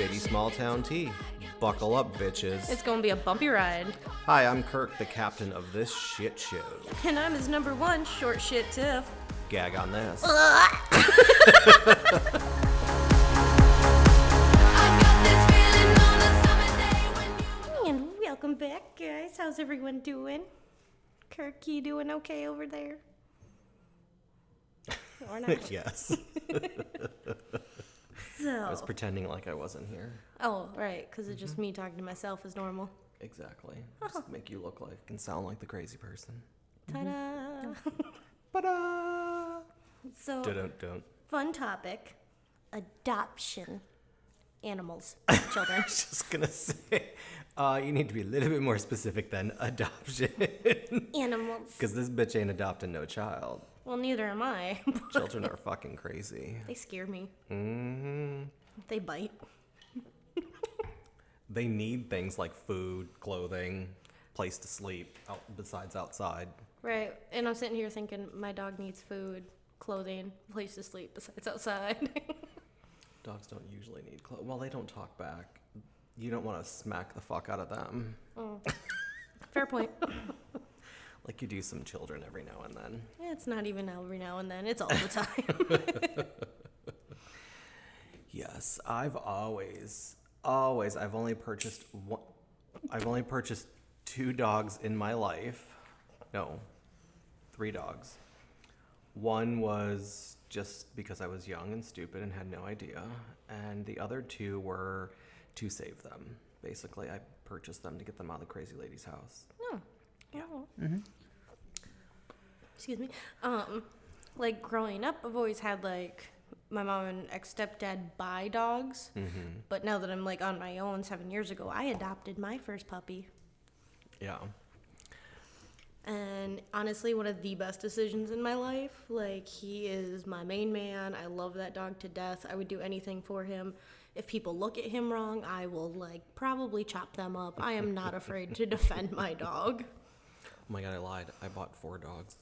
Shady Small Town Tea. Buckle up, bitches. It's gonna be a bumpy ride. Hi, I'm Kirk, the captain of this shit show. And I'm his number one short shit Tiff. Gag on this. And welcome back, guys. How's everyone doing? Kirk, you doing okay over there? Or not? yes. I was pretending like I wasn't here. oh, right, because it's just mm-hmm. me talking to myself is normal. Exactly. Uh-huh. Just make you look like and sound like the crazy person. Ta-da! Mm-hmm. Ba-da! so, Don't don't. fun topic: adoption. Animals, children. I was just gonna say, uh, you need to be a little bit more specific than adoption, Animals. because this bitch ain't adopting no child. Well, neither am I. Children are fucking crazy. they scare me. hmm They bite. They need things like food, clothing, place to sleep, out, besides outside. Right. And I'm sitting here thinking my dog needs food, clothing, place to sleep besides outside. Dogs don't usually need clothes. Well, they don't talk back. You don't want to smack the fuck out of them, Fair point. Like you do some children every now and then. It's not even every now and then, it's all the time. Yes, I've always, always, I've only purchased one. I've only purchased two dogs in my life. No, three dogs. One was just because I was young and stupid and had no idea, and the other two were to save them. Basically, I purchased them to get them out of the crazy lady's house. No. Yeah. Excuse me. Um, like growing up, I've always had like my mom and ex stepdad buy dogs. But now that I'm like on my own seven years ago, I adopted my first puppy. Yeah. And honestly, one of the best decisions in my life. Like, he is my main man. I love that dog to death. I would do anything for him. If people look at him wrong, I will, like, probably chop them up. I am not afraid to defend my dog. Oh my god, I lied. I bought four dogs.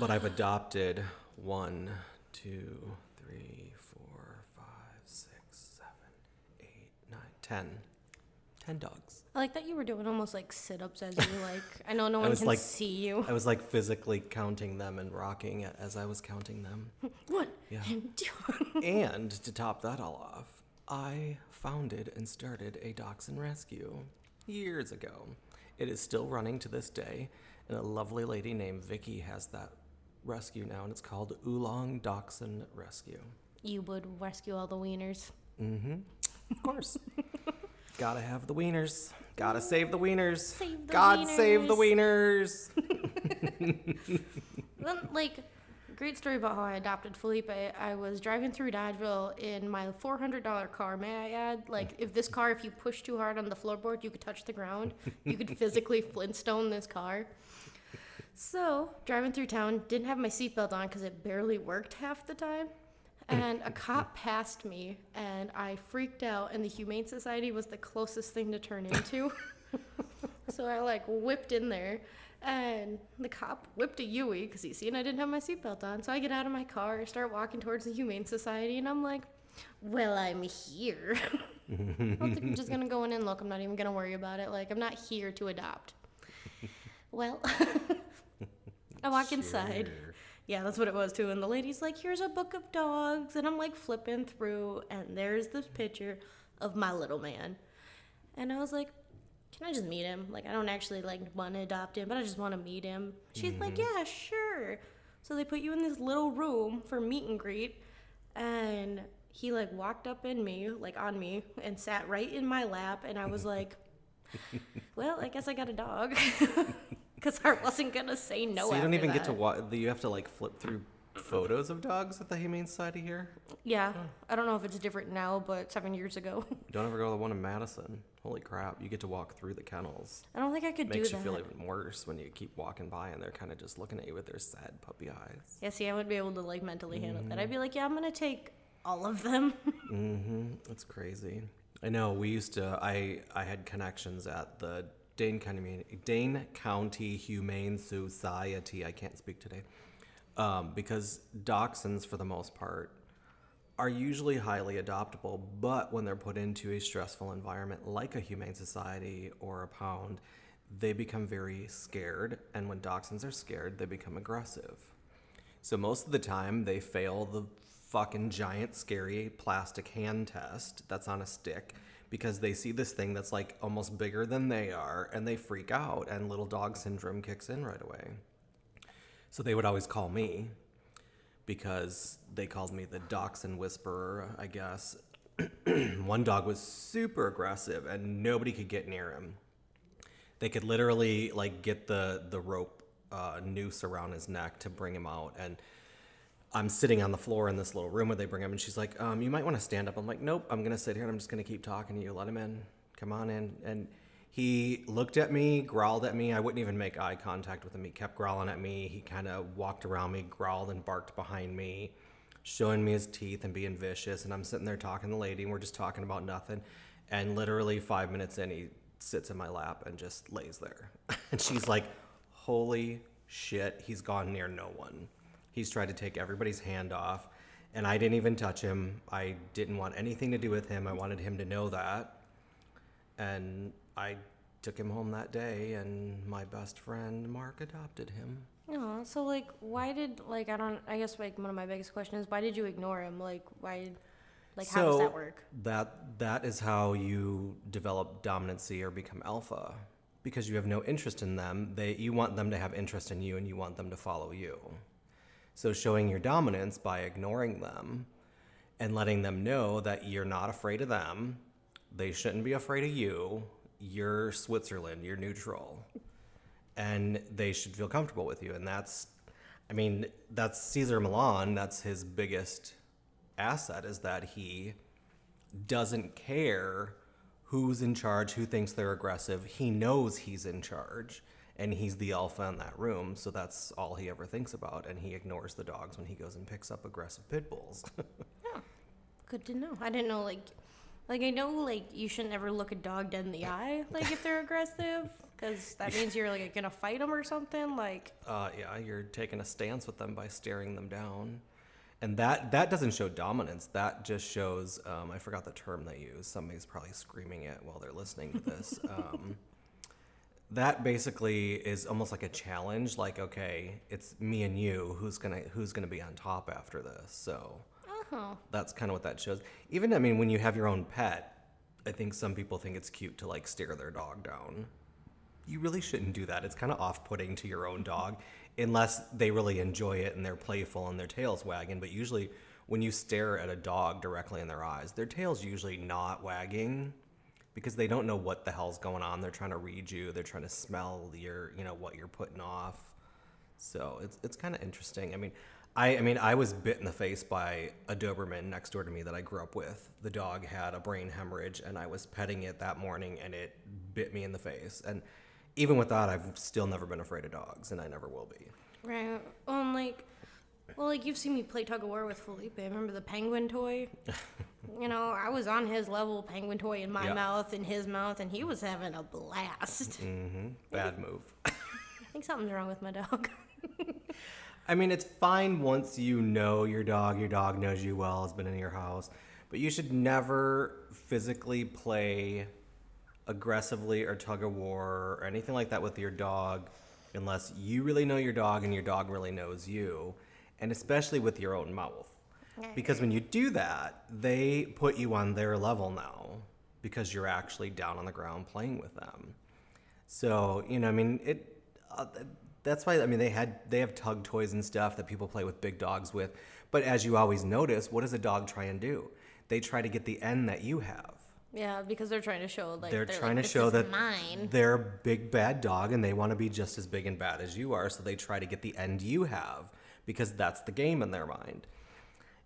but I've adopted one, two, three, four, five, six, seven, eight, nine, ten. Ten dogs. I like that you were doing almost like sit ups as you, like, I know no one was can like- see you. I was like physically counting them and rocking it as I was counting them. One, Yeah. and two. and to top that all off, I founded and started a dachshund rescue years ago. It is still running to this day, and a lovely lady named Vicky has that rescue now, and it's called Oolong Dachshund Rescue. You would rescue all the wieners. Mm-hmm. Of course. Gotta have the wieners. Gotta save the wieners. Save the God save the wieners. Like, great story about how I adopted Felipe. I was driving through Dodgeville in my $400 car, may I add. Like, if this car, if you push too hard on the floorboard, you could touch the ground. You could physically Flintstone this car. So, driving through town, didn't have my seatbelt on because it barely worked half the time. And a cop passed me, and I freaked out, and the Humane Society was the closest thing to turn into. So I like whipped in there, and the cop whipped a Yui because he seen I didn't have my seatbelt on. So I get out of my car, start walking towards the Humane Society, and I'm like, "Well, I'm here. I'm just gonna go in and look. I'm not even gonna worry about it. Like I'm not here to adopt." Well, I walk inside. Yeah, that's what it was too. And the lady's like, "Here's a book of dogs," and I'm like flipping through, and there's this picture of my little man, and I was like, "Can I just meet him? Like, I don't actually like want to adopt him, but I just want to meet him." She's like, mm-hmm. "Yeah, sure." So they put you in this little room for meet and greet, and he like walked up in me, like on me, and sat right in my lap, and I was like, "Well, I guess I got a dog." Because I wasn't gonna say no. so you don't even get to that. watch. You have to like flip through photos of dogs at the Humane Society here. Yeah, I don't know if it's different now, but seven years ago, Don't ever go to the one in Madison. Holy crap! You get to walk through the kennels. I don't think I could Makes do that. Makes you feel even worse when you keep walking by and they're kind of just looking at you with their sad puppy eyes. yeah, see, I wouldn't be able to like mentally handle that. I'd be like, yeah, I'm gonna take all of them. Mm-hmm. That's crazy. I know. We used to. I I had connections at the Dane County Dane County Humane Society. I can't speak today um, because dachshunds, for the most part, are usually highly adoptable, but when they're put into a stressful environment like a humane society or a pound, they become very scared. And when dachshunds are scared, they become aggressive. So most of the time, they fail the fucking giant, scary plastic hand test that's on a stick because they see this thing that's like almost bigger than they are and they freak out, and little dog syndrome kicks in right away. So they would always call me because they called me the dachshund whisperer, I guess. One dog was super aggressive and nobody could get near him. They could literally like get the the rope uh, noose around his neck to bring him out and I'm sitting on the floor in this little room where they bring him, and she's like, um, "You might want to stand up." I'm like, "Nope, I'm gonna sit here and I'm just gonna keep talking to you. Let him in. Come on in." And he looked at me, growled at me. I wouldn't even make eye contact with him. He kept growling at me. He kind of walked around me, growled and barked behind me, showing me his teeth and being vicious. And I'm sitting there talking to the lady, and we're just talking about nothing. And literally five minutes in, he sits in my lap and just lays there. and she's like, "Holy shit, he's gone near no one." He's tried to take everybody's hand off, and I didn't even touch him. I didn't want anything to do with him. I wanted him to know that. And I took him home that day, and my best friend Mark adopted him. Oh, so like, why did like I don't? I guess like one of my biggest questions is why did you ignore him? Like, why? Like, how does that work? That that is how you develop dominancy or become alpha, because you have no interest in them. They you want them to have interest in you, and you want them to follow you. So, showing your dominance by ignoring them and letting them know that you're not afraid of them, they shouldn't be afraid of you. You're Switzerland, you're neutral. And they should feel comfortable with you. And that's, I mean, that's Cesar Millan. That's his biggest asset is that he doesn't care who's in charge, who thinks they're aggressive. He knows he's in charge and he's the alpha in that room, so that's all he ever thinks about, and he ignores the dogs when he goes and picks up aggressive pit bulls. yeah, good to know. I didn't know like, like I know like you shouldn't ever look a dog dead in the eye, like if they're aggressive, because that means you're like gonna fight them or something. Like, uh, yeah, you're taking a stance with them by staring them down. And that, that doesn't show dominance. That just shows, um, I forgot the term they use. Somebody's probably screaming it while they're listening to this. Um, that basically is almost like a challenge like okay it's me and you who's gonna who's gonna be on top after this so that's kind of what that shows even i mean when you have your own pet i think some people think it's cute to like stare their dog down you really shouldn't do that it's kind of off-putting to your own dog unless they really enjoy it and they're playful and their tail's wagging but usually when you stare at a dog directly in their eyes their tail's usually not wagging because they don't know what the hell's going on. They're trying to read you. They're trying to smell your, you know, what you're putting off. So it's it's kind of interesting. I mean, I I mean, I was bit in the face by a Doberman next door to me that I grew up with. The dog had a brain hemorrhage, and I was petting it that morning, and it bit me in the face. And even with that, I've still never been afraid of dogs, and I never will be. Right. Um, like well, like you've seen me play tug of war with Felipe. Remember the penguin toy? you know, I was on his level, penguin toy in my yeah. mouth, in his mouth, and he was having a blast. Mm-hmm. Bad move. I think something's wrong with my dog. I mean, it's fine once you know your dog, your dog knows you well, has been in your house, but you should never physically play aggressively or tug of war or anything like that with your dog unless you really know your dog and your dog really knows you and especially with your own mouth. Because when you do that, they put you on their level now because you're actually down on the ground playing with them. So, you know, I mean, it uh, that's why I mean they had they have tug toys and stuff that people play with big dogs with. But as you always notice, what does a dog try and do? They try to get the end that you have. Yeah, because they're trying to show like they're, they're trying like, to show that mine. they're a big bad dog and they want to be just as big and bad as you are, so they try to get the end you have because that's the game in their mind.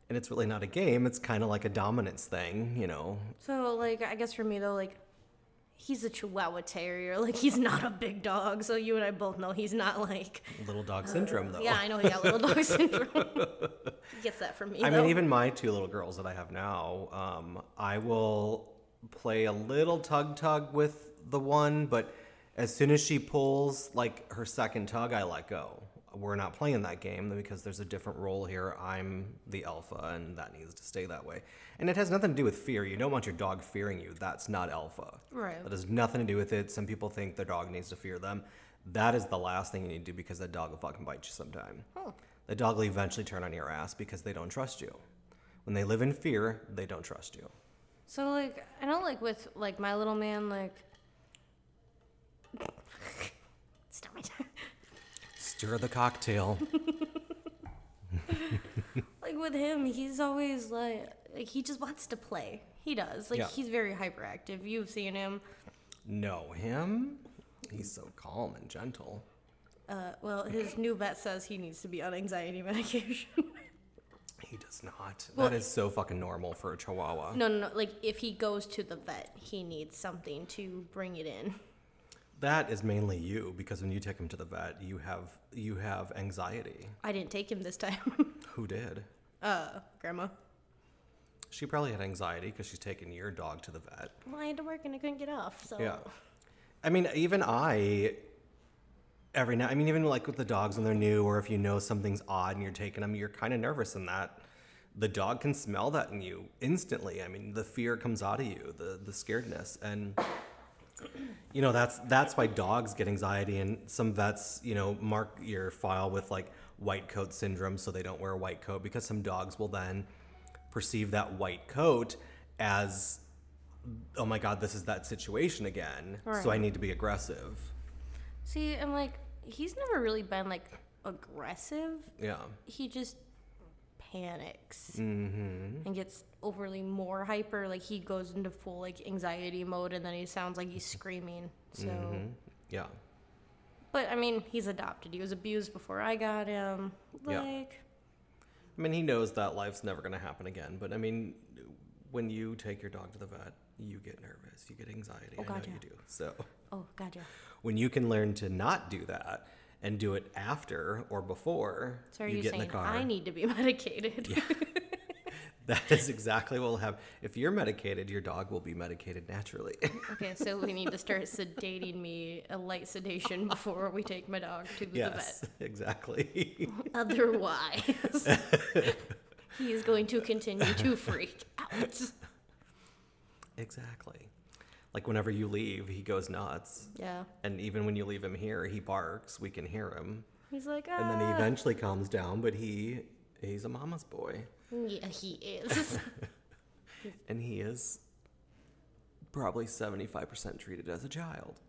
And it's really not a game, it's kind of like a dominance thing, you know. So, like, I guess for me, though, like, he's a Chihuahua Terrier. Like, he's not a big dog. So, you and I both know he's not like. Little dog syndrome, though. Yeah, I know he got little dog syndrome. he gets that from me. I though. mean, even my two little girls that I have now, um, I will play a little tug tug with the one, but as soon as she pulls like her second tug, I let go. We're not playing that game because there's a different role here. I'm the alpha, and that needs to stay that way. And it has nothing to do with fear. You don't want your dog fearing you. That's not alpha. Right. That has nothing to do with it. Some people think their dog needs to fear them. That is the last thing you need to do because that dog will fucking bite you sometime. The dog will eventually turn on your ass because they don't trust you. When they live in fear, they don't trust you. So like I know like with like my little man like it's not my time. Stir the cocktail. Like with him, he's always like like he just wants to play. He does. Like Yeah. he's very hyperactive. You've seen him. know him? He's so calm and gentle. Uh, well, his new vet says he needs to be on anxiety medication. He does not. Well, that is so fucking normal for a chihuahua. no, no, no. Like if he goes to the vet, he needs something to bring it in. That is mainly you because when you take him to the vet, you have you have anxiety. I didn't take him this time. Who did? uh, grandma. She probably had anxiety because she's taking your dog to the vet. Well, I had to work and I couldn't get off. So Yeah. I mean, even I, every now, I mean, even like with the dogs when they're new, or if you know something's odd and you're taking them, you're kind of nervous in that. The dog can smell that in you instantly. I mean, the fear comes out of you, the the scaredness, and you know that's that's why dogs get anxiety. And some vets, you know, mark your file with like white coat syndrome, so they don't wear a white coat because some dogs will then perceive that white coat as oh my god this is that situation again so i need to be aggressive See, i'm like he's never really been like aggressive. yeah He just panics mm-hmm and gets overly more hyper. Like he goes into full like anxiety mode, and then he sounds like he's screaming. So, mm-hmm. yeah but I mean, he's adopted. He was abused before I got him. Yeah. Like, i mean he knows that life's never to happen again but i mean when you take your dog to the vet you get nervous you get anxiety Oh, i know God, you do so oh god, yeah. when you can learn to not do that and do it after or before So are you, you, get in saying the car I need to be medicated? that is exactly what will happen if you're medicated your dog will be medicated naturally okay, so we need to start sedating me, a light sedation before we take my dog to the vet. yes exactly. Otherwise, he is going to continue to freak out. Exactly. Like whenever you leave, he goes nuts. Yeah. And even when you leave him here, he barks. We can hear him. He's like, And then he "Ah." eventually calms down, but he he's a mama's boy. Yeah, he is. And he is probably 75% treated as a child.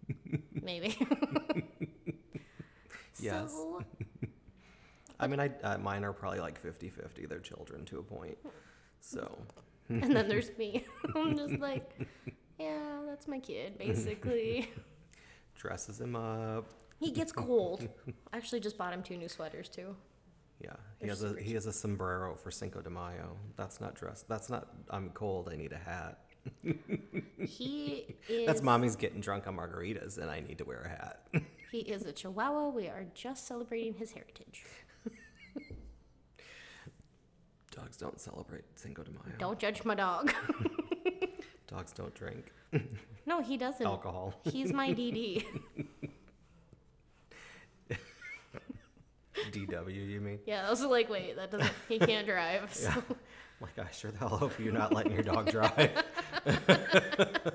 Maybe. Yes. So, I mean, I uh, mine are probably like 50-50. They're children to a point. So, and then there's me. I'm just like, yeah, that's my kid, basically. dresses him up. he gets cold. I actually just bought him two new sweaters too. Yeah, he They're has a super he has a sombrero for Cinco de Mayo. That's not dress. That's not. I'm cold. I need a hat. He is. That's mommy's getting drunk on margaritas, and I need to wear a hat. He is a Chihuahua. We are just celebrating his heritage. Dogs don't celebrate Cinco de Mayo. Don't judge my dog. Dogs don't drink no, he doesn't. alcohol. He's my DD. DW, you mean? yeah, I was like, wait, that doesn't. He can't drive. So. Yeah. Like, I sure the hell hope you're not letting your dog drive.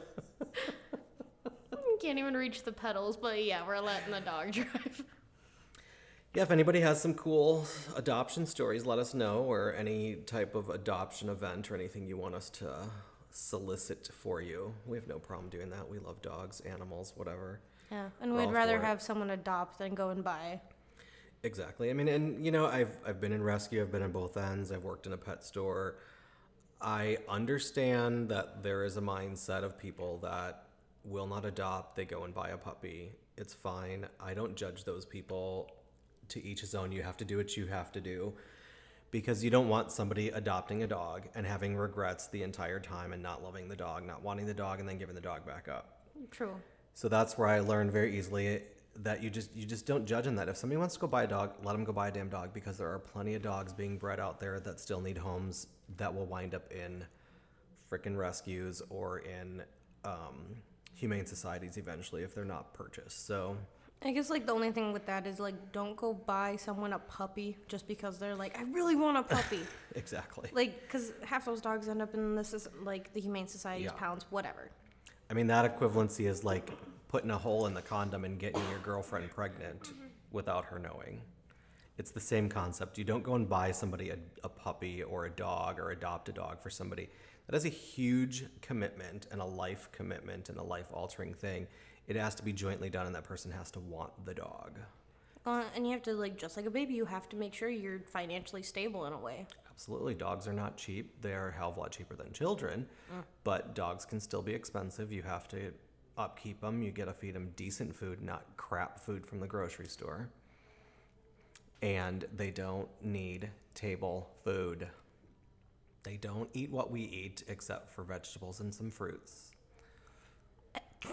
Can't even reach the pedals, but yeah, we're letting the dog drive. yeah, if anybody has some cool adoption stories, let us know, or any type of adoption event or anything you want us to solicit for you. We have no problem doing that. We love dogs, animals, whatever. Yeah, and We're we'd rather have someone adopt than go and buy. Exactly. I mean, and you know, I've I've been in rescue. I've been in both ends. I've worked in a pet store. I understand that there is a mindset of people that will not adopt. They go and buy a puppy. It's fine. I don't judge those people. To each his own. You have to do what you have to do. Because you don't want somebody adopting a dog and having regrets the entire time and not loving the dog, not wanting the dog, and then giving the dog back up. True. So that's where I learned very easily that you just you just don't judge on that. If somebody wants to go buy a dog, let them go buy a damn dog because there are plenty of dogs being bred out there that still need homes that will wind up in frickin' rescues or in um, humane societies eventually if they're not purchased. So I guess like the only thing with that is like don't go buy someone a puppy just because they're like I really want a puppy. Exactly. like because half those dogs end up in this is like the Humane Society's Yeah. pounds, whatever. I mean, that equivalency is like putting a hole in the condom and getting your girlfriend pregnant mm-hmm. without her knowing. It's the same concept. You don't go and buy somebody a, a puppy or a dog or adopt a dog for somebody. That is a huge commitment and a life commitment and a life altering thing. It has to be jointly done, and that person has to want the dog. Uh, and you have to like just like a baby, you have to make sure you're financially stable in a way. Absolutely. Dogs are not cheap. They are a hell of a lot cheaper than children, but dogs can still be expensive. You have to upkeep them. You got to feed them decent food, not crap food from the grocery store. And they don't need table food. They don't eat what we eat except for vegetables and some fruits.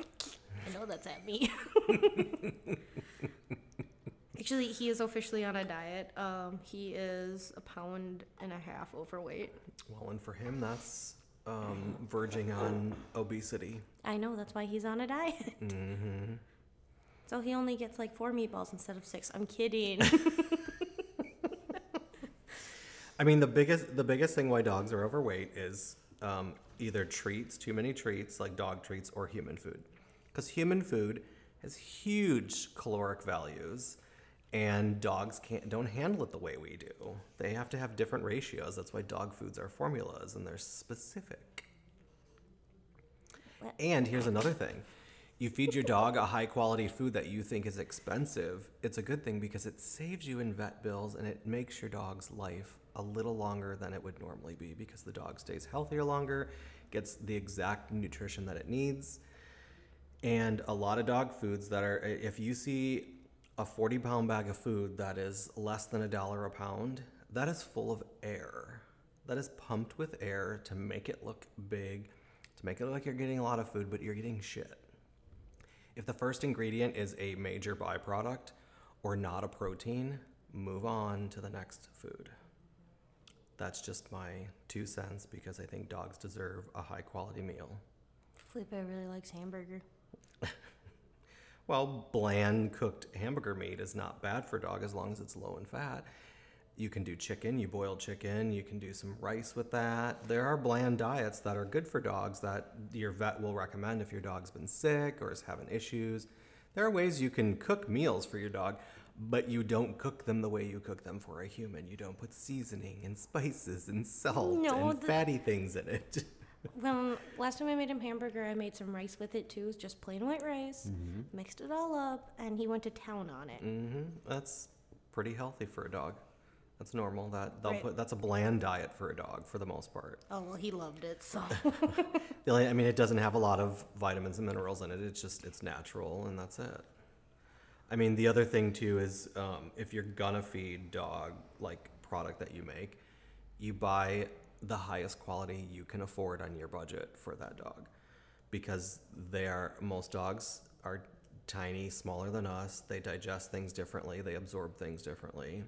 I know that's at me. Actually, he is officially on a diet. Um, he is a pound and a half overweight. Well, and for him, that's um, verging on obesity. I know that's why he's on a diet. Mm-hmm. So he only gets like four meatballs instead of six. I'm kidding. I mean, the biggest the biggest thing why dogs are overweight is um, either treats, too many treats like dog treats, or human food, because human food has huge caloric values, and dogs can't don't handle it the way we do. They have to have different ratios. That's why dog foods are formulas and they're specific. And here's another thing. You feed your dog a high quality food that you think is expensive. It's a good thing because it saves you in vet bills and it makes your dog's life a little longer than it would normally be because the dog stays healthier longer, gets the exact nutrition that it needs. And a lot of dog foods that are, if you see a 40 pound bag of food that is less than a dollar a pound, that is full of air. That is pumped with air to make it look big, to make it look like you're getting a lot of food, but you're getting shit. If the first ingredient is a major byproduct or not a protein, move on to the next food. That's just my two cents because I think dogs deserve a high quality meal. Felipe really likes hamburger. Well, bland cooked hamburger meat is not bad for a dog as long as it's low in fat. You can do chicken, you boil chicken, you can do some rice with that. There are bland diets that are good for dogs that your vet will recommend if your dog's been sick or is having issues. There are ways you can cook meals for your dog, but you don't cook them the way you cook them for a human. You don't put seasoning and spices and salt No, and the- fatty things in it. Well, last time I made him hamburger, I made some rice with it too. It's just plain white rice. Mixed it all up, and he went to town on it. hmm That's pretty healthy for a dog. That's normal. That they'll Right. put that's a bland diet for a dog for the most part. Oh well, he loved it. So The only, I mean, it doesn't have a lot of vitamins and minerals in it. It's just it's natural, and that's it. I mean, the other thing too is um, if you're gonna feed dog like product that you make, you buy the highest quality you can afford on your budget for that dog, because they are most dogs are tiny, smaller than us. They digest things differently. They absorb things differently.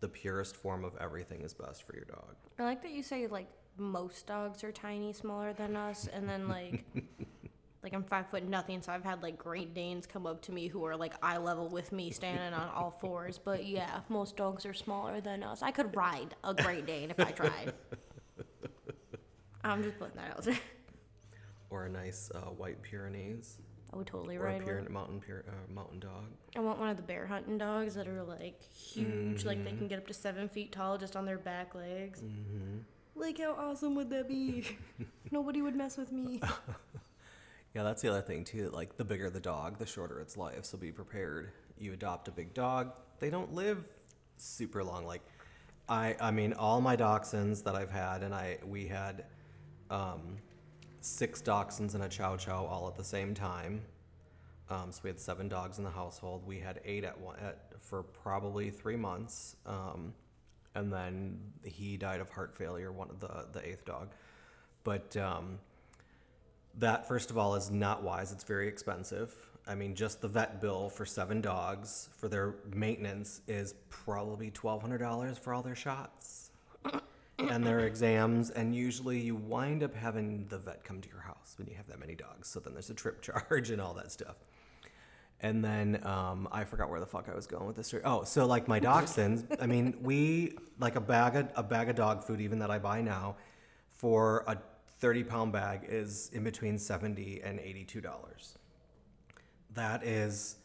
The purest form of everything is best for your dog. I like that you say like most dogs are tiny, smaller than us, and then like. Like I'm five foot nothing, so I've had like Great Danes come up to me who are like eye level with me, standing on all fours. But yeah, most dogs are smaller than us. I could ride a Great Dane if I tried. I'm just putting that out there. Or a nice uh, white Pyrenees. I would totally or a ride Pyre- one. mountain Pyre- uh, mountain dog. I want one of the bear hunting dogs that are like huge, like they can get up to seven feet tall just on their back legs. Mm-hmm. Like how awesome would that be? Nobody would mess with me. Yeah, that's the other thing too. Like the bigger the dog, the shorter its life. So be prepared. You adopt a big dog, they don't live super long. Like I, I mean, all my dachshunds that I've had, and I, we had um, six dachshunds and a chow chow all at the same time. Um, so we had seven dogs in the household. We had eight at one at, for probably three months, um, and then he died of heart failure. One of the the eighth dog, but um, that first of all is not wise. It's very expensive. I mean, just the vet bill for seven dogs for their maintenance is probably twelve hundred dollars for all their shots and their exams. And usually, you wind up having the vet come to your house when you have that many dogs. So then there's a trip charge and all that stuff. And then um, I forgot where the fuck I was going with this. Oh, so like my dachshunds, I mean, we like a bag of a bag of dog food, even that I buy now, for a thirty pound bag is in between seventy and eighty two dollars. That is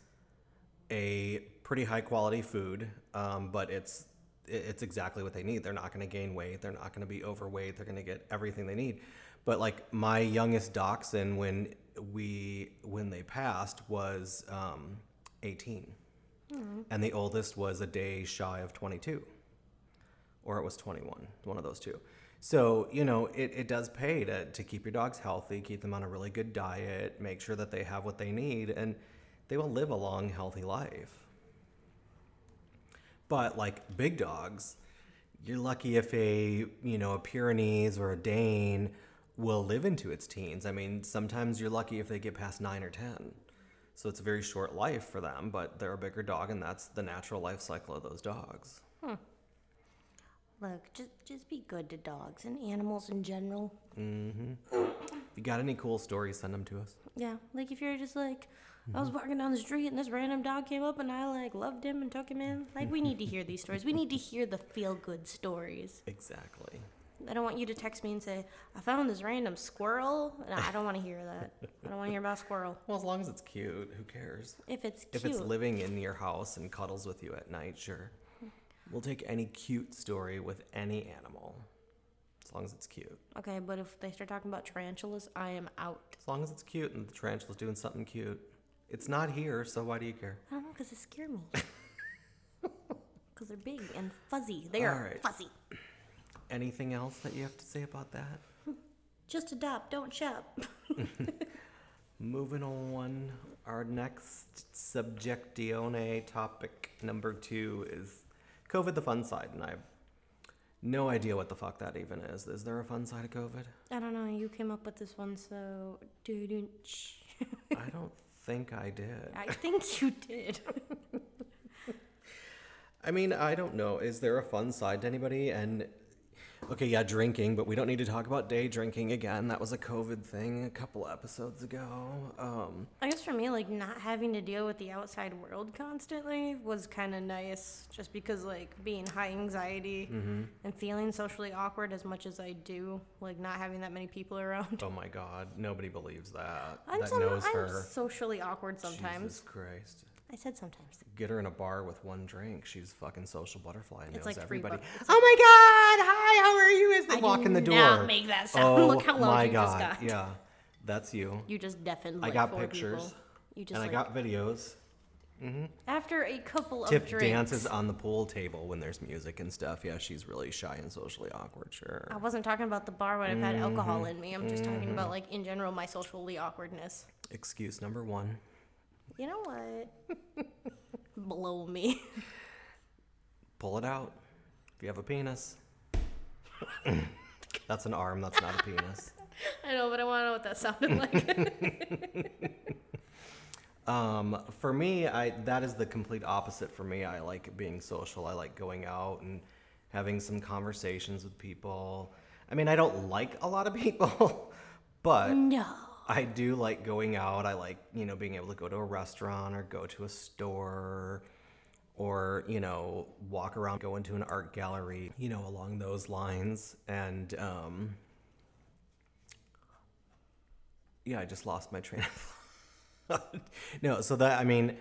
a pretty high quality food, um, but it's it- it's exactly what they need. They're not going to gain weight. They're not going to be overweight. They're going to get everything they need. But like my youngest dachshund, when we when they passed, was um, 18, and the oldest was a day shy of 22, or it was 21, one of those two. So you know it, it does pay to, to keep your dogs healthy, keep them on a really good diet, make sure that they have what they need, and they will live a long, healthy life. But like big dogs, you're lucky if a you know a Pyrenees or a Dane will live into its teens. I mean, sometimes you're lucky if they get past nine or ten. So it's a very short life for them, but they're a bigger dog, and that's the natural life cycle of those dogs. Hmm. Look, just just be good to dogs and animals in general. If you got any cool stories, send them to us. Yeah, like if you're just like, I was walking down the street and this random dog came up and I like loved him and took him in. Like we need to hear these stories. We need to hear the feel good stories. Exactly. I don't want you to text me and say, I found this random squirrel. No, I don't want to hear that. I don't want to hear about squirrel. Well, as long as it's cute, who cares? If it's cute. If it's living in your house and cuddles with you at night, sure. We'll take any cute story with any animal, as long as it's cute. okay, but if they start talking about tarantulas, I am out. As long as it's cute and the tarantula's doing something cute. It's not here, so why do you care? I don't know, because they scare me. Because they're big and fuzzy. They are Alright. fuzzy. Anything else that you have to say about that? Just adopt, don't shop. Moving on, our next subjectione topic number two is COVID, the fun side, and I have no idea what the fuck that even is. Is there a fun side of COVID? I don't know, you came up with this one, so. I don't think I did. I think you did. I mean, I don't know. Is there a fun side to anybody? And okay, yeah, drinking, but we don't need to talk about day drinking again. That was a COVID thing a couple episodes ago. Um, I guess for me, like not having to deal with the outside world constantly was kind of nice, just because like being high anxiety and feeling socially awkward as much as I do, like not having that many people around. oh my God, nobody believes that. I'm, that some, knows I'm her. socially awkward sometimes. Jesus Christ. I said sometimes. Get her in a bar with one drink. She's fucking social butterfly. and It's knows like everybody. it's oh my God! Hi, how are you? As they I walk in the door. not make that sound. Oh Look how loud my you God! just got. Yeah, that's you. You just deafened. I got pictures, People. You just and I got videos. after a couple Tip of drinks. dances on the pool table when there's music and stuff. Yeah, she's really shy and socially awkward. Sure. I wasn't talking about the bar when I've had Mm-hmm. alcohol in me. I'm just talking about like in general my socially awkwardness. Excuse number one. You know what? Blow me. Pull it out. If you have a penis. that's an arm. That's not a penis. I know, but I want to know what that sounded like. Um, for me, I that is the complete opposite for me. I like being social. I like going out and having some conversations with people. I mean, I don't like a lot of people, but no. I do like going out. I like, you know, being able to go to a restaurant or go to a store or, you know, walk around, go into an art gallery, you know, along those lines. And, um, yeah, I just lost my train of thought. no, so that, I mean,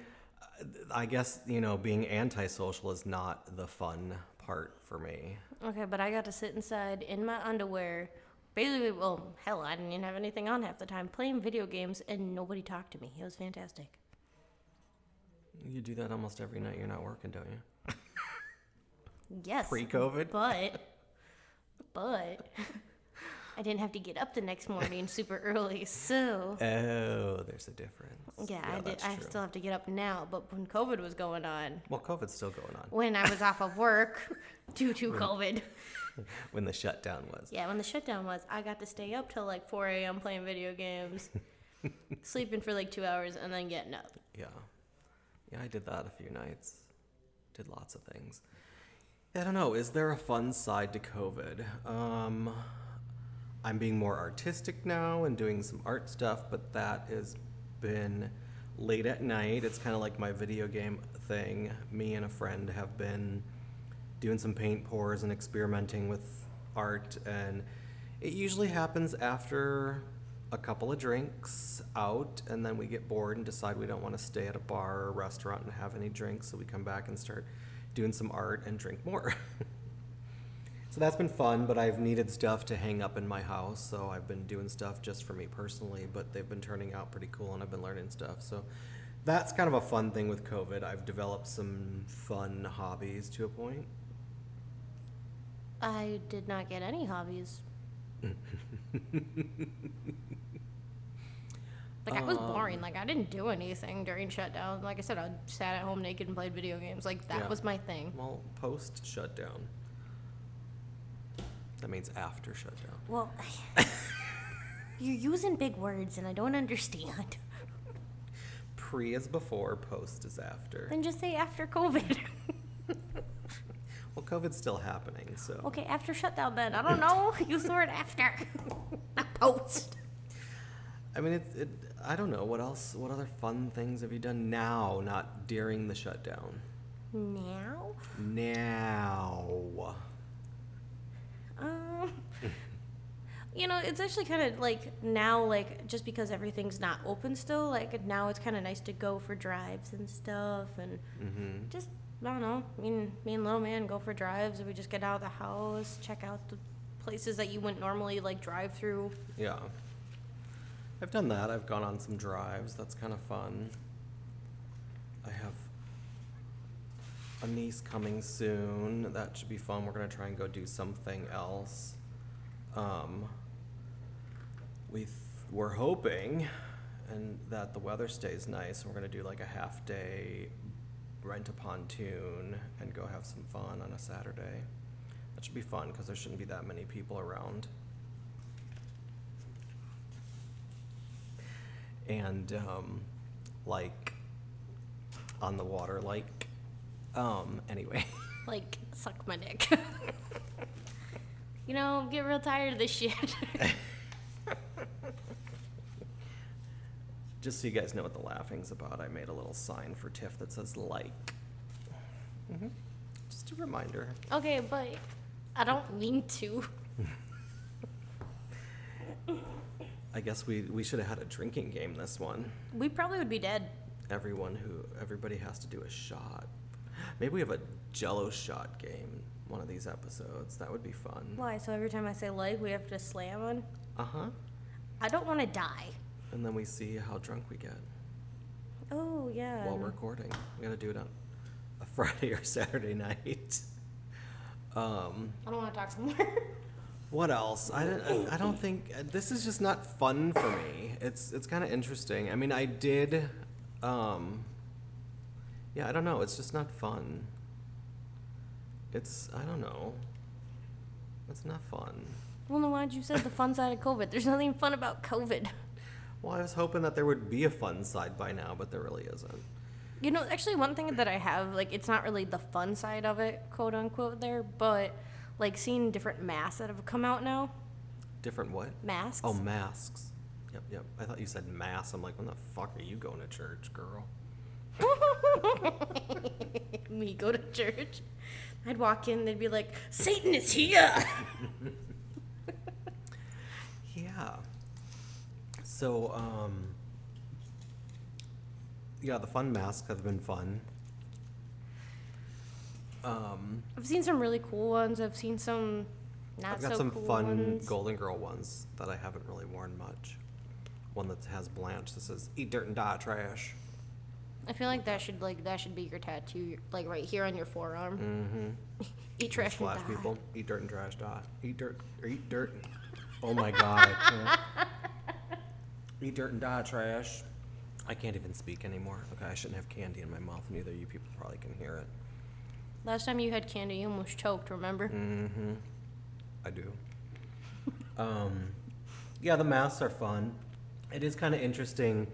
I guess, you know, being antisocial is not the fun part for me. Okay, but I got to sit inside in my underwear. Basically, well, hell, I didn't even have anything on half the time, playing video games, and nobody talked to me. It was fantastic. You do that almost every night you're not working, don't you? Yes. Pre COVID? But, but, I didn't have to get up the next morning super early, so. Oh, there's a difference. Yeah, I did. I true. still have to get up now, but when COVID was going on, Well, COVID's still going on. when I was off of work due to COVID, When the shutdown was. yeah, when the shutdown was, I got to stay up till like 4 a.m. playing video games, sleeping for like two hours, and then getting up. Yeah. Yeah, I did that a few nights. Did lots of things. I don't know. Is there a fun side to COVID? Um, I'm being more artistic now and doing some art stuff, but that has been late at night. It's kind of like my video game thing. Me and a friend have been doing some paint pours and experimenting with art, and it usually happens after a couple of drinks out, and then we get bored and decide we don't want to stay at a bar or restaurant and have any drinks, so we come back and start doing some art and drink more. so that's been fun, but I've needed stuff to hang up in my house, so I've been doing stuff just for me personally, but they've been turning out pretty cool and I've been learning stuff. So that's kind of a fun thing with COVID. I've developed some fun hobbies to a point. I did not get any hobbies. like I was um, boring. Like I didn't do anything during shutdown. Like I said, I sat at home naked and played video games. Like that Yeah. was my thing. Well, post shutdown. That means after shutdown. Well, you're using big words and I don't understand. Pre is before, post is after. Then just say after COVID. Well, COVID's still happening, so. okay, after shutdown then. I don't know. Use the word after. Not post. I mean, it, it. I don't know what else. What other fun things have you done now, not during the shutdown? Now? Now. Um, you know, it's actually kind of like now, like just because everything's not open still, like now it's kind of nice to go for drives and stuff, and Mm-hmm. just I don't know. Me and me and little man go for drives, we just get out of the house, check out the places that you wouldn't normally like drive through. Yeah. I've done that. I've gone on some drives. That's kind of fun. I have a niece coming soon. That should be fun. We're gonna try and go do something else. Um, we th- we're hoping, and that the weather stays nice. We're gonna do like a half day, rent a pontoon, and go have some fun on a Saturday. That should be fun because there shouldn't be that many people around. and um, like on the water like um anyway Like suck my dick. you know, get real tired of this shit. just so you guys know what the laughing's about i made a little sign for tiff that says like hmm just a reminder okay, but I don't mean to. i guess we we should have had a drinking game this one We probably would be dead. everyone who everybody has to do a shot maybe we have a jello shot game one of these episodes that would be fun Why? So every time I say like, we have to slam on? uh-huh I don't want to die. And then we see how drunk we get Oh, yeah. while recording. We gotta do it on a Friday or Saturday night. Um, I don't want to talk some more. what else? I don't. I don't think this is just not fun for me. It's it's kind of interesting. I mean, I did. Um, yeah, I don't know. It's just not fun. It's I don't know. It's not fun. well, then why'd you say the fun side of COVID? There's nothing fun about COVID. Well, I was hoping that there would be a fun side by now, but there really isn't. You know, actually, one thing that I have, like, it's not really the fun side of it, quote unquote, there, but like seeing different masks that have come out now. Different what? Masks. Oh, masks. Yep, yep. I thought you said mass. I'm like, when the fuck are you going to church, girl? Me go to church. I'd walk in, they'd be like, Satan is here. Yeah. So, um, yeah, the fun masks have been fun. Um, I've seen some really cool ones. I've seen some not I've got so some cool fun ones. Golden Girl ones that I haven't really worn much. One that has Blanche that says "Eat dirt and die trash." I feel like that should like that should be your tattoo, like right here on your forearm. Mm-hmm. Eat trash and Flash die. people. Eat dirt and trash die. Eat dirt or eat dirt. Oh my god. I can't. Eat dirt and die trash. I can't even speak anymore. Okay, I shouldn't have candy in my mouth. Neither of you people probably can hear it. Last time you had candy, you almost choked. Remember? Mm-hmm. I do. um, yeah, the masks are fun. It is kind of interesting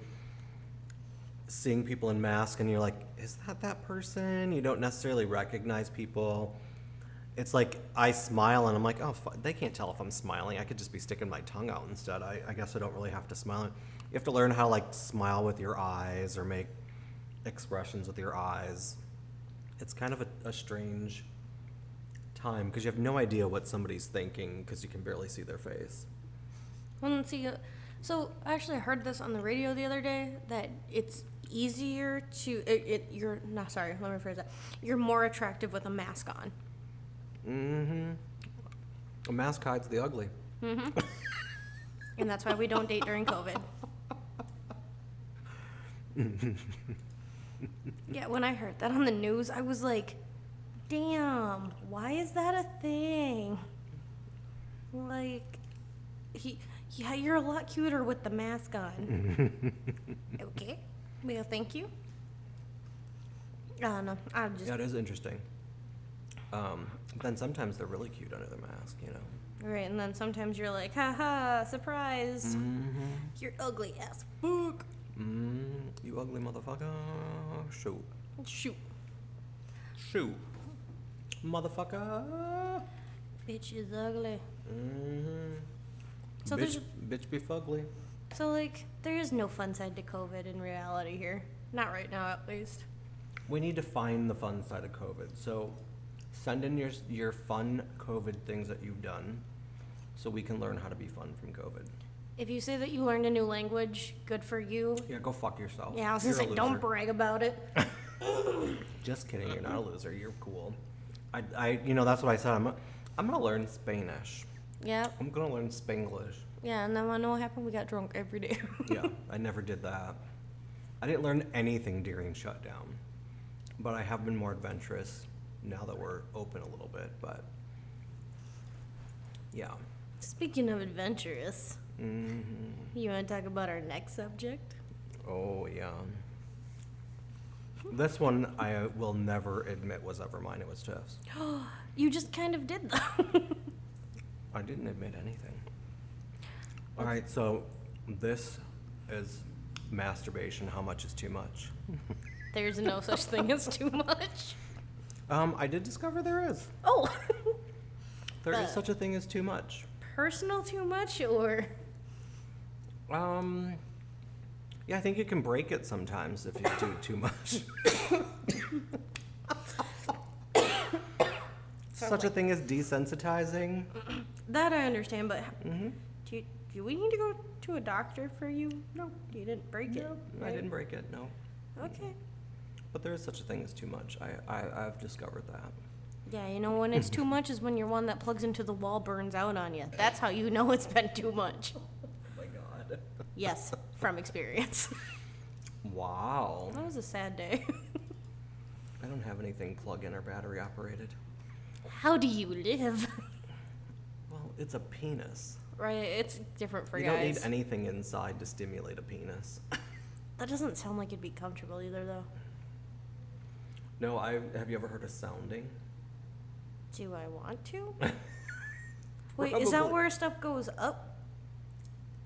seeing people in masks, and you're like, is that that person? You don't necessarily recognize people. It's like I smile and I'm like, oh, they can't tell if I'm smiling. I could just be sticking my tongue out instead. I, I guess I don't really have to smile. You have to learn how to like smile with your eyes or make expressions with your eyes. It's kind of a, a strange time because you have no idea what somebody's thinking because you can barely see their face. Well, and see, uh, so I actually heard this on the radio the other day that it's easier to it, it you're not sorry let me rephrase that you're more attractive with a mask on Mm-hmm. A mask hides the ugly. Mm-hmm. and that's why we don't date during covid yeah when i heard that on the news i was like damn why is that a thing like he yeah you're a lot cuter with the mask on okay well thank you i don't know i'm just Yeah, it is interesting. Um, then sometimes they're really cute under the mask, you know. Right, and then sometimes you're like, haha, surprise. Mm-hmm. You're ugly ass fuck. Mm, you ugly motherfucker. Shoot. Shoot. Shoot. Motherfucker. Bitch is ugly. Mm-hmm. So bitch, there's- bitch be fugly. So, like, there is no fun side to COVID in reality here. Not right now, at least. We need to find the fun side of COVID. So send in your, your fun COVID things that you've done so we can learn how to be fun from COVID. If you say that you learned a new language, good for you. Yeah, go fuck yourself. Yeah, I was gonna You're a say, don't loser. brag about it. Just kidding. You're not a loser. You're cool. I, I, you know, that's what I said. I'm, I'm gonna learn Spanish. yeah, I'm gonna learn Spanglish. yeah, and then wanna know what happened? We got drunk every day. Yeah, I never did that. I didn't learn anything during shutdown, but I have been more adventurous now that we're open a little bit. But yeah. Speaking of adventurous, hmm you wanna talk about our next subject? Oh yeah. This one I will never admit was ever mine. It was Tiff's. You just kind of did, though. I didn't admit anything. All right, so this is masturbation. How much is too much? There's no such thing as too much. Um, I did discover there is. Oh, There is such a thing as too much. personal too much or Um, yeah, I think you can break it sometimes if you do too much. Such a thing as desensitizing. that I understand, but hmm do, you, do we need to go to a doctor for you? No, you didn't break it. I right? didn't break it, no. Okay. But there is such a thing as too much. I, I, I've discovered that. Yeah, you know when it's too much is when your one that plugs into the wall burns out on you. That's how you know it's been too much. Oh my god. Yes, from experience. Wow. that was a sad day. I don't have anything plug-in or battery operated. How do you live? Well, it's a penis. right, it's different for you guys. don't need anything inside to stimulate a penis. that doesn't sound like it'd be comfortable either, though. No, I have you ever heard of sounding? Do I want to? Wait, is that Probably. where stuff goes up?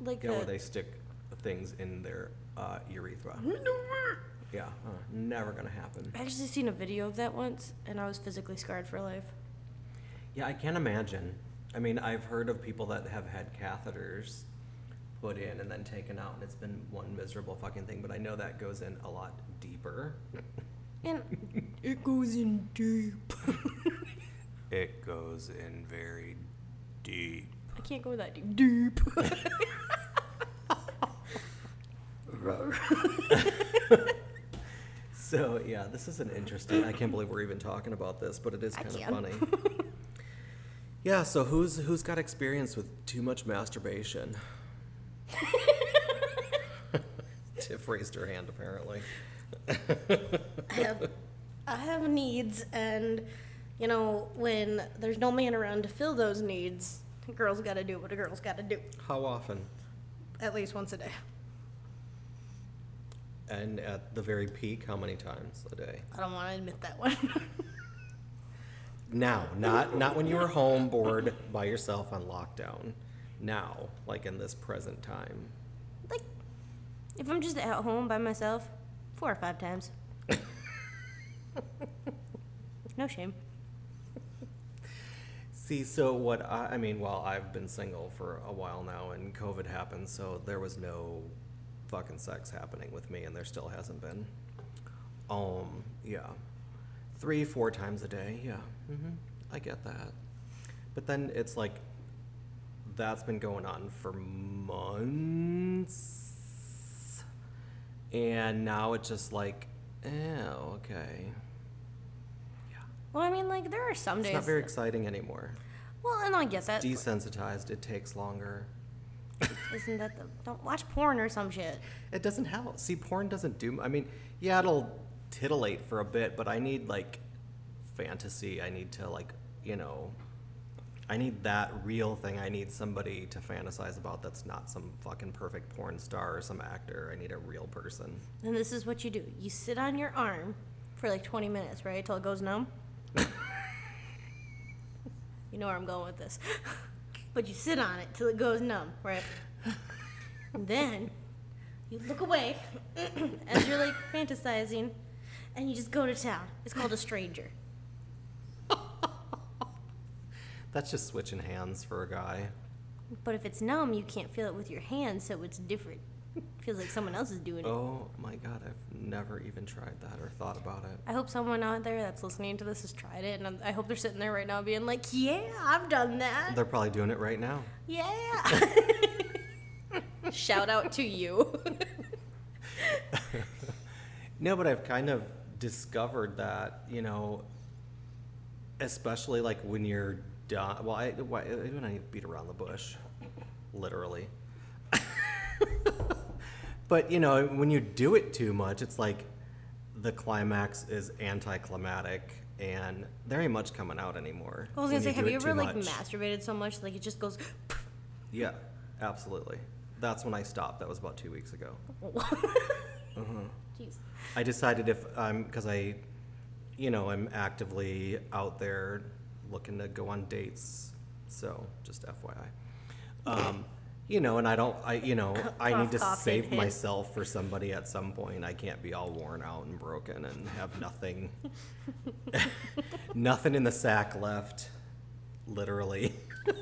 Like Yeah, where they stick things in their uh, urethra. Yeah, uh, never gonna happen. I actually seen a video of that once, and I was physically scarred for life. Yeah, I can't imagine. I mean, I've heard of people that have had catheters put in and then taken out, and it's been one miserable fucking thing. But I know that goes in a lot deeper. And it goes in deep. It goes in very deep. I can't go that deep. Deep. So yeah, this is an interesting. I can't believe we're even talking about this, but it is I kind of funny. yeah. So who's who's got experience with too much masturbation? Tiff raised her hand apparently. I have, I have needs, and you know when there's no man around to fill those needs, a girl's got to do what a girl's got to do, How often? at least once a day. And at the very peak, how many times a day? I don't want to admit that one. Now, not not when you were home bored by yourself on lockdown. Now, like in this present time. like, if I'm just at home by myself, four or five times. no shame. See, so what I, I mean, well, I've been single for a while now, and COVID happened, so there was no fucking sex happening with me, and there still hasn't been. Um, yeah, three, four times a day. Yeah, hmm I get that. But then it's like that's been going on for months, and now it's just like, oh, okay. Yeah, Well, I mean, like there are some days. it's days. not very exciting anymore. well, and I get that. desensitized. It takes longer. Isn't that the? Don't watch porn or some shit. It doesn't help. See, porn doesn't do. I mean, yeah, it'll titillate for a bit, but I need like fantasy. I need to like, you know, I need that real thing. I need somebody to fantasize about that's not some fucking perfect porn star or some actor. I need a real person. And this is what you do: you sit on your arm for like 20 minutes, right, till it goes numb. you know where I'm going with this. but you sit on it till it goes numb, right? And then you look away as you're like fantasizing, and you just go to town. It's called a stranger. That's just switching hands for a guy. But if it's numb, you can't feel it with your hands, so it's different. feels like someone else is doing it. Oh my god, I've never even tried that or thought about it. I hope someone out there that's listening to this has tried it, and I hope they're sitting there right now being like, "Yeah, I've done that. They're probably doing it right now. Yeah." Shout out to you. No, but I've kind of discovered that, you know, especially like when you're done. Well, I, why, I don't need to beat around the bush, literally. but, you know, when you do it too much, it's like the climax is anticlimactic and there ain't much coming out anymore. I was gonna say, have you ever like much. masturbated so much like it just goes? Yeah, absolutely. That's when I stopped. That was about two weeks ago. Mm-hmm. Jeez. I decided if I'm because I, you know, I'm actively out there looking to go on dates. So just FYI, um, you know, and I don't, I you know, I need to Cough, save hint, myself for somebody at some point. I can't be all worn out and broken and have nothing, nothing in the sack left, literally.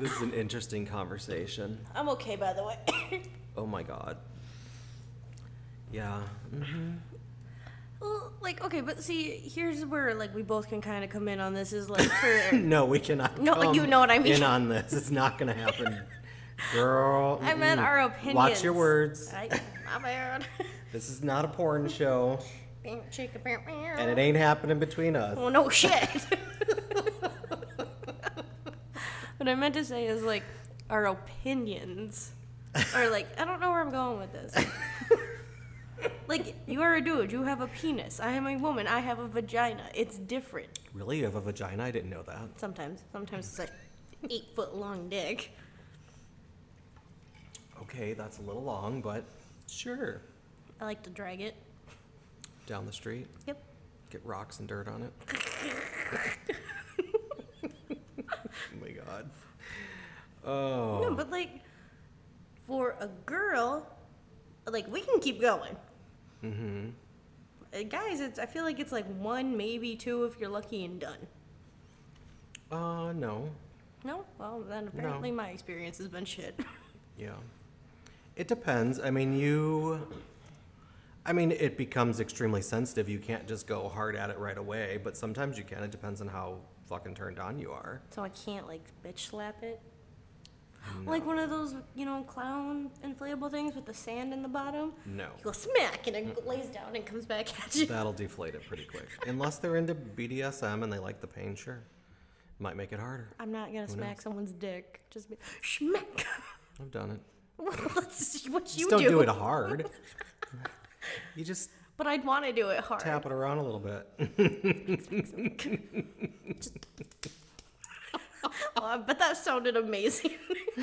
this is an interesting conversation. I'm okay, by the way. Oh my god. Yeah. mhm. Well, like okay, but see, here's where like we both can kind of come in on this is like for No, we cannot. No, come you know what I mean. In on this, it's not gonna happen, girl. I meant mm-mm. our opinions. Watch your words. I, my bad. This is not a porn show, and it ain't happening between us. Well, no shit. what I meant to say is like our opinions, or like I don't know where I'm going with this. Like you are a dude, you have a penis. I am a woman, I have a vagina. It's different. Really, you have a vagina? I didn't know that. Sometimes, sometimes it's like eight foot long dick. Okay, that's a little long, but sure. I like to drag it. Down the street, Yep. get rocks and dirt on it. oh my god. Oh. No, but like for a girl, like we can keep going. Mm-hmm. Uh, guys, it's I feel like it's like one, maybe two if you're lucky and done. Uh, no. No? Well, then apparently my experience has been shit. Yeah. It depends. I mean, you. I mean, it becomes extremely sensitive. You can't just go hard at it right away, but sometimes you can. It depends on how fucking turned on you are. so I can't like bitch slap it. Like one of those, you know, clown inflatable things with the sand in the bottom. No. You go smack and it lays down and comes back at you. That'll deflate it pretty quick. Unless they're into BDSM and they like the pain, sure. Might make it harder. I'm not gonna Who smack knows? someone's dick. Just be smack. I've done it. well, that's what you just don't do. do it hard. you just But I'd want to do it hard. tap it around a little bit. Oh, I bet that sounded amazing.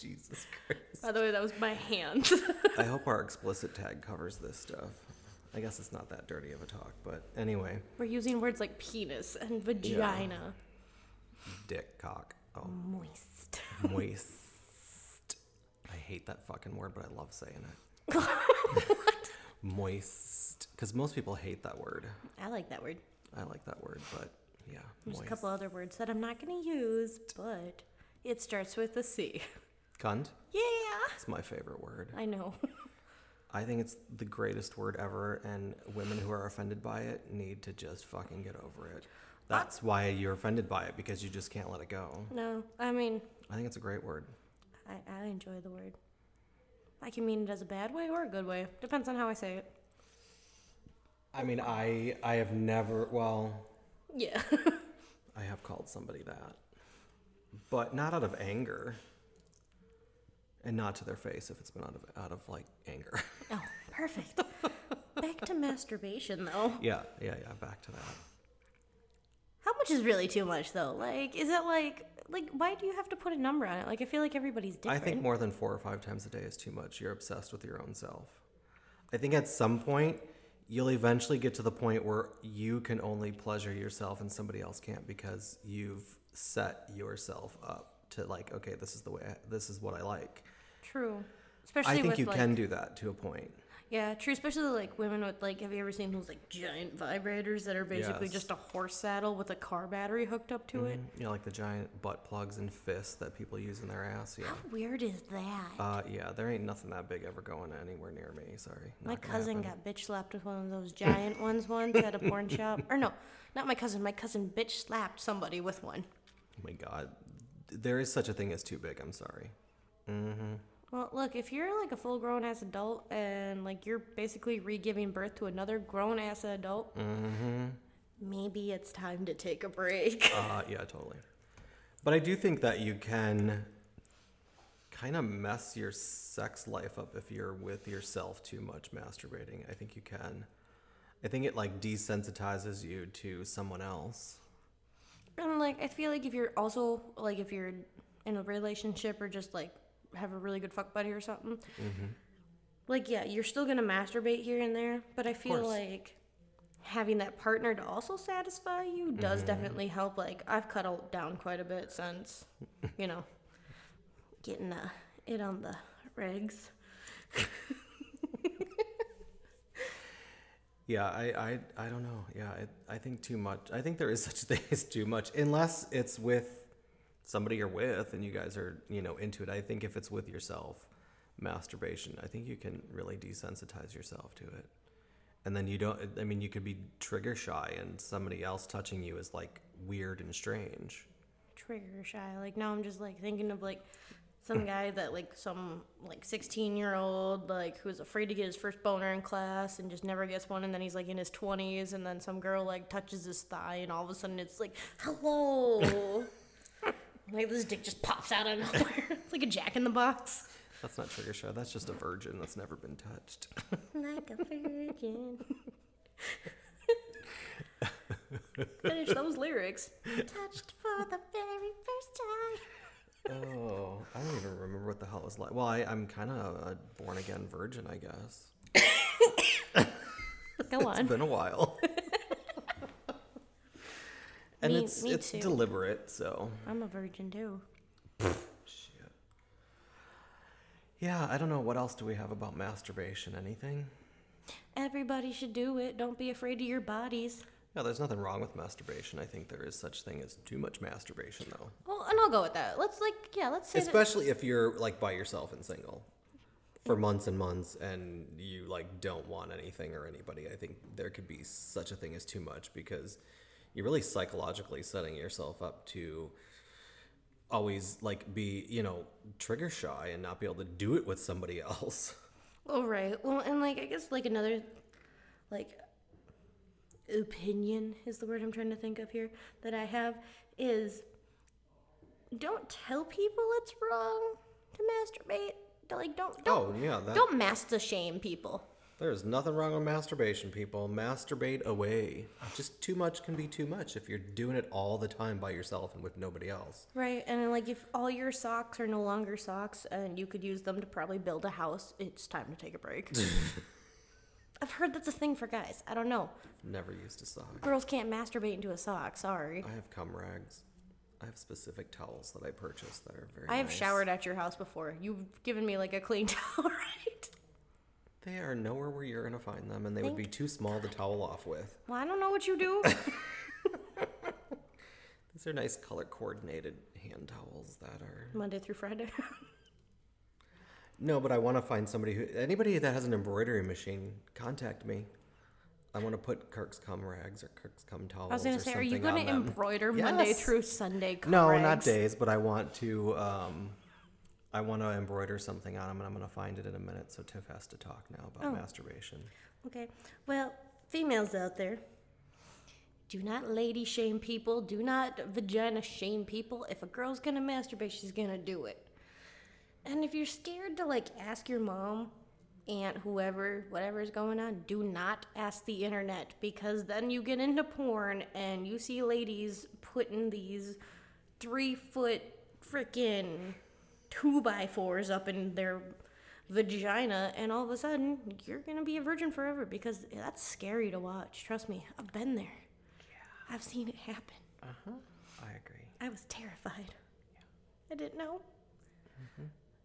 Jesus Christ. By the way, that was my hand. I hope our explicit tag covers this stuff. I guess it's not that dirty of a talk, but anyway. We're using words like penis and vagina. Dick cock. Oh, Moist. moist. I hate that fucking word, but I love saying it. what? Moist Because most people hate that word. I like that word. I like that word, but yeah. There's moist. a couple other words that I'm not going to use, but it starts with a C. Cunt. Yeah, It's my favorite word. I know. I think it's the greatest word ever, and women who are offended by it need to just fucking get over it. That's uh, why you're offended by it because you just can't let it go. no, I mean, I think it's a great word. I, I enjoy the word. I can mean it as a bad way or a good way. Depends on how I say it. I mean, I I have never. Well, Yeah. I have called somebody that, but not out of anger, and not to their face if it's been out of out of like anger. oh, perfect. Back to masturbation, though. yeah, yeah, yeah. Back to that. How much is really too much, though? Like, is it like, like, why do you have to put a number on it? Like, I feel like everybody's different. I think more than four or five times a day is too much. You're obsessed with your own self. I think at some point, you'll eventually get to the point where you can only pleasure yourself and somebody else can't because you've set yourself up to like, okay, this is the way, I, this is what I like. True. Especially I think you like, can do that to a point. Yeah, true. Especially like women with like, have you ever seen those like giant vibrators that are basically Yes. just a horse saddle with a car battery hooked up to it? You know, like the giant butt plugs and fists that people use in their ass. Yeah. How weird is that? Uh, yeah, there ain't nothing that big ever going anywhere near me. Sorry. my Not gonna cousin happen. got bitch slapped with one of those giant ones once at a porn shop. Or no, not my cousin. My cousin bitch slapped somebody with one. Oh my god. There is such a thing as too big. I'm sorry. Well, look, if you're like a full grown ass adult and like you're basically re giving birth to another grown ass adult, Mm-hmm. maybe it's time to take a break. Uh, yeah, totally. But I do think that you can kind of mess your sex life up if you're with yourself too much masturbating. I think you can. I think it like desensitizes you to someone else. And like, I feel like if you're also like if you're in a relationship or just like have a really good fuck buddy or something, Mm-hmm. like yeah, you're still gonna masturbate here and there. But I feel like having that partner to also satisfy you Mm-hmm. does definitely help. Like I've cuddled down quite a bit since, you know, getting uh, it on the regs. Yeah, I, I, I don't know. Yeah, I, I think too much. I think there is such a thing as too much, unless it's with somebody you're with and you guys are, you know, into it. I think if it's with yourself, masturbation, I think you can really desensitize yourself to it. And then you don't, I mean, you could be trigger shy and somebody else touching you is like weird and strange. trigger shy. Like now I'm just like thinking of like some guy that like some like 16 year old like who's afraid to get his first boner in class and just never gets one and then he's like in his 20s and then some girl like touches his thigh and all of a sudden it's like hello like this dick just pops out of nowhere it's like a jack in the box That's not trigger shy. That's just a virgin that's never been touched. like a virgin finish those lyrics touched for the very first time oh, I don't even remember what the hell it was like. Well, I, I'm kind of a born again virgin, I guess. go on It's been a while. And Me- it's me it's too. deliberate, so i'm a virgin too shit. Yeah, I don't know what else do we have about masturbation. Anything? Everybody should do it. Don't be afraid of your bodies. Yeah, there's nothing wrong with masturbation. I think there is such thing as too much masturbation though. Well, and I'll go with that. Let's like, yeah, let's say that. Especially if you're like by yourself and single for months and months and you like don't want anything or anybody. I think there could be such a thing as too much because you're really psychologically setting yourself up to always like be, you know, trigger shy and not be able to do it with somebody else. Oh right. Well, and like I guess like another, like, opinion is the word I'm trying to think of here that I have is, don't tell people it's wrong to masturbate. Like don't don't Oh, yeah, that don't master shame people. There's nothing wrong with masturbation, people. Masturbate away. Just too much can be too much if you're doing it all the time by yourself and with nobody else. Right, and like if all your socks are no longer socks and you could use them to probably build a house, it's time to take a break. I've heard that's a thing for guys. I don't know. Never used a sock. Girls can't masturbate into a sock. Sorry. I have cum rags. I have specific towels that I purchased that are very I have nice. showered at your house before. You've given me like a clean towel, right? They are nowhere where you're gonna find them, and they would be too small to towel off with. Well, I don't know what you do. These are nice color coordinated hand towels that are. Monday through Friday. No, but I want to find somebody who anybody that has an embroidery machine, contact me. I want to put Kirk's cum rags or Kirk's cum towels. I was gonna or say, are you gonna on them. embroider Monday through Sunday? No, not days, but I want to. Um, I want to embroider something on them, and I'm gonna find it in a minute. So Tiff has to talk now about Oh. masturbation. Okay. Well, females out there, do not lady shame people. Do not vagina shame people. If a girl's gonna masturbate, she's gonna do it. And if you're scared to like ask your mom, aunt, whoever, whatever's going on, do not ask the internet because then you get into porn and you see ladies putting these three foot freaking two by fours up in their vagina, and all of a sudden you're gonna be a virgin forever because that's scary to watch. Trust me, I've been there. Yeah. I've seen it happen. Uh huh. I agree. I was terrified. Yeah. I didn't know.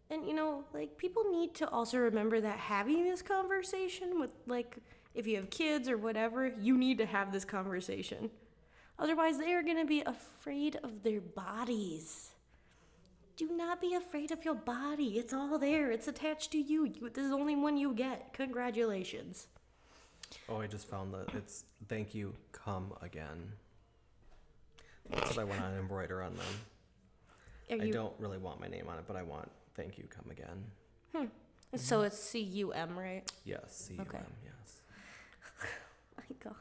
And you know, like people need to also remember that having this conversation with like if you have kids or whatever, you need to have this conversation. Otherwise, they are going to be afraid of their bodies. Do not be afraid of your body. It's all there. It's attached to you. you this is the only one you get. Congratulations. Oh, I just found that it's thank you, come again. That's what I want to embroider on them. Are I you, don't really want my name on it, but I want thank you, come again. Hmm. So it's C U M, right? Yes, C U M, Okay. yes. My God.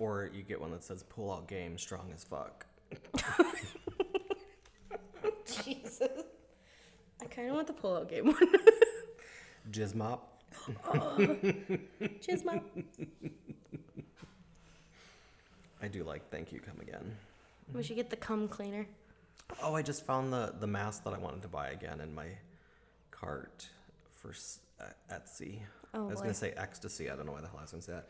Or you get one that says pull out game, strong as fuck. Jesus. I kind of want the pull-out game one. Jizz mop. Cheers, mom. I do like thank you, come again. We should get the cum cleaner. Oh, I just found the the mask that I wanted to buy again in my cart for s- uh, Etsy. Oh, I was boy. gonna say ecstasy. I don't know why the hell I was gonna say that.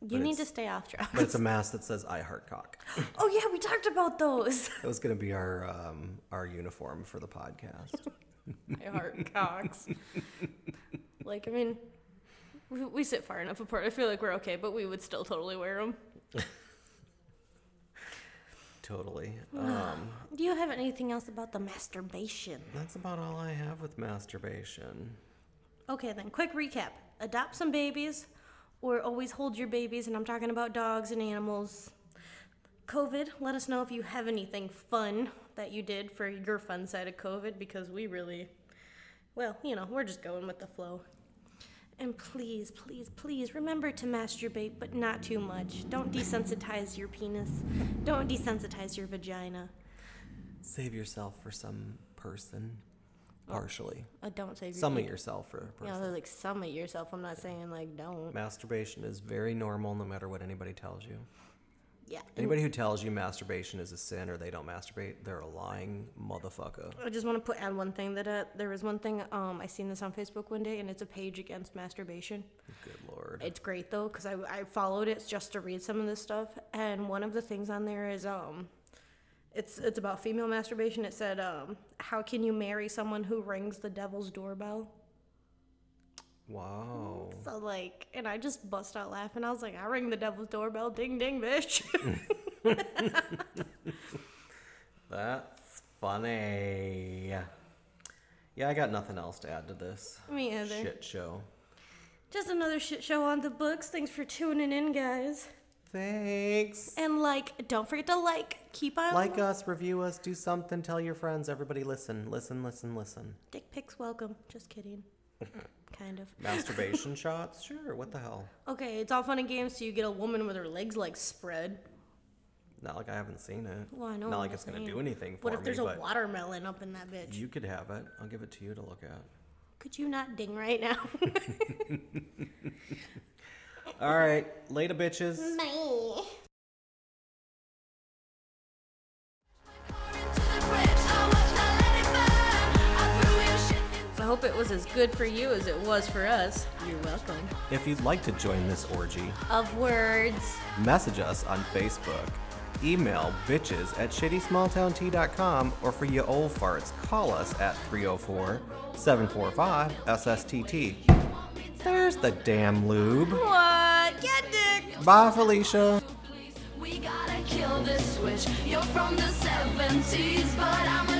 You need to stay off But drugs. it's a mask that says "I heart cock." Oh yeah, we talked about those. That was gonna be our um, our uniform for the podcast. I heart cocks. like I mean, we, we sit far enough apart. I feel like we're okay, but we would still totally wear them. totally. Um, Do you have anything else about the masturbation? that's about all I have with masturbation. Okay, then, quick recap. Adopt some babies, or always hold your babies, and I'm talking about dogs and animals. COVID, let us know if you have anything fun that you did for your fun side of COVID, because we really, well, you know, we're just going with the flow. And please, please, please remember to masturbate, but not too much. Don't desensitize your penis. Don't desensitize your vagina. Save yourself for some person, partially. Uh, don't save your Some of yourself for a person. like some of yourself. I'm not saying like don't. Masturbation is very normal, no matter what anybody tells you. Yeah. Anybody who tells you masturbation is a sin or they don't masturbate, they're a lying motherfucker. I just want to put add one thing that uh, there was one thing um I seen this on Facebook one day and it's a page against masturbation. Good lord. It's great though because I I followed it just to read some of this stuff and one of the things on there is um it's it's about female masturbation. It said um how can you marry someone who rings the devil's doorbell? Wow. So like and I just bust out laughing. I was like I ring the devil's doorbell, ding ding, bitch. That's funny. Yeah, I got nothing else to add to this Me either. shit show. Just another shit show on the books. Thanks for tuning in, guys. Thanks. And like, don't forget to like, keep on Like us, review us, do something, tell your friends. Everybody listen, listen, listen, listen. Dick pics welcome. Just kidding. kind of. Masturbation shots? Sure, what the hell? Okay, it's all fun and games till you get a woman with her legs like spread. Not like I haven't seen it. Well, I know. Not I'm like it's gonna saying. do anything for What if me, there's a but watermelon up in that bitch? you could have it. I'll give it to you to look at. Could you not ding right now? All right, later, bitches. Me. I hope it was as good for you as it was for us. You're welcome. If you'd like to join this orgy, Of words. message us on Facebook. Email bitches at shittysmalltowntea.com or for you old farts, call us at 304 745 SSTT. There's the damn lube. What? Get dick. Bye, Felicia. We gotta kill this switch. You're from the 70s, but I'm a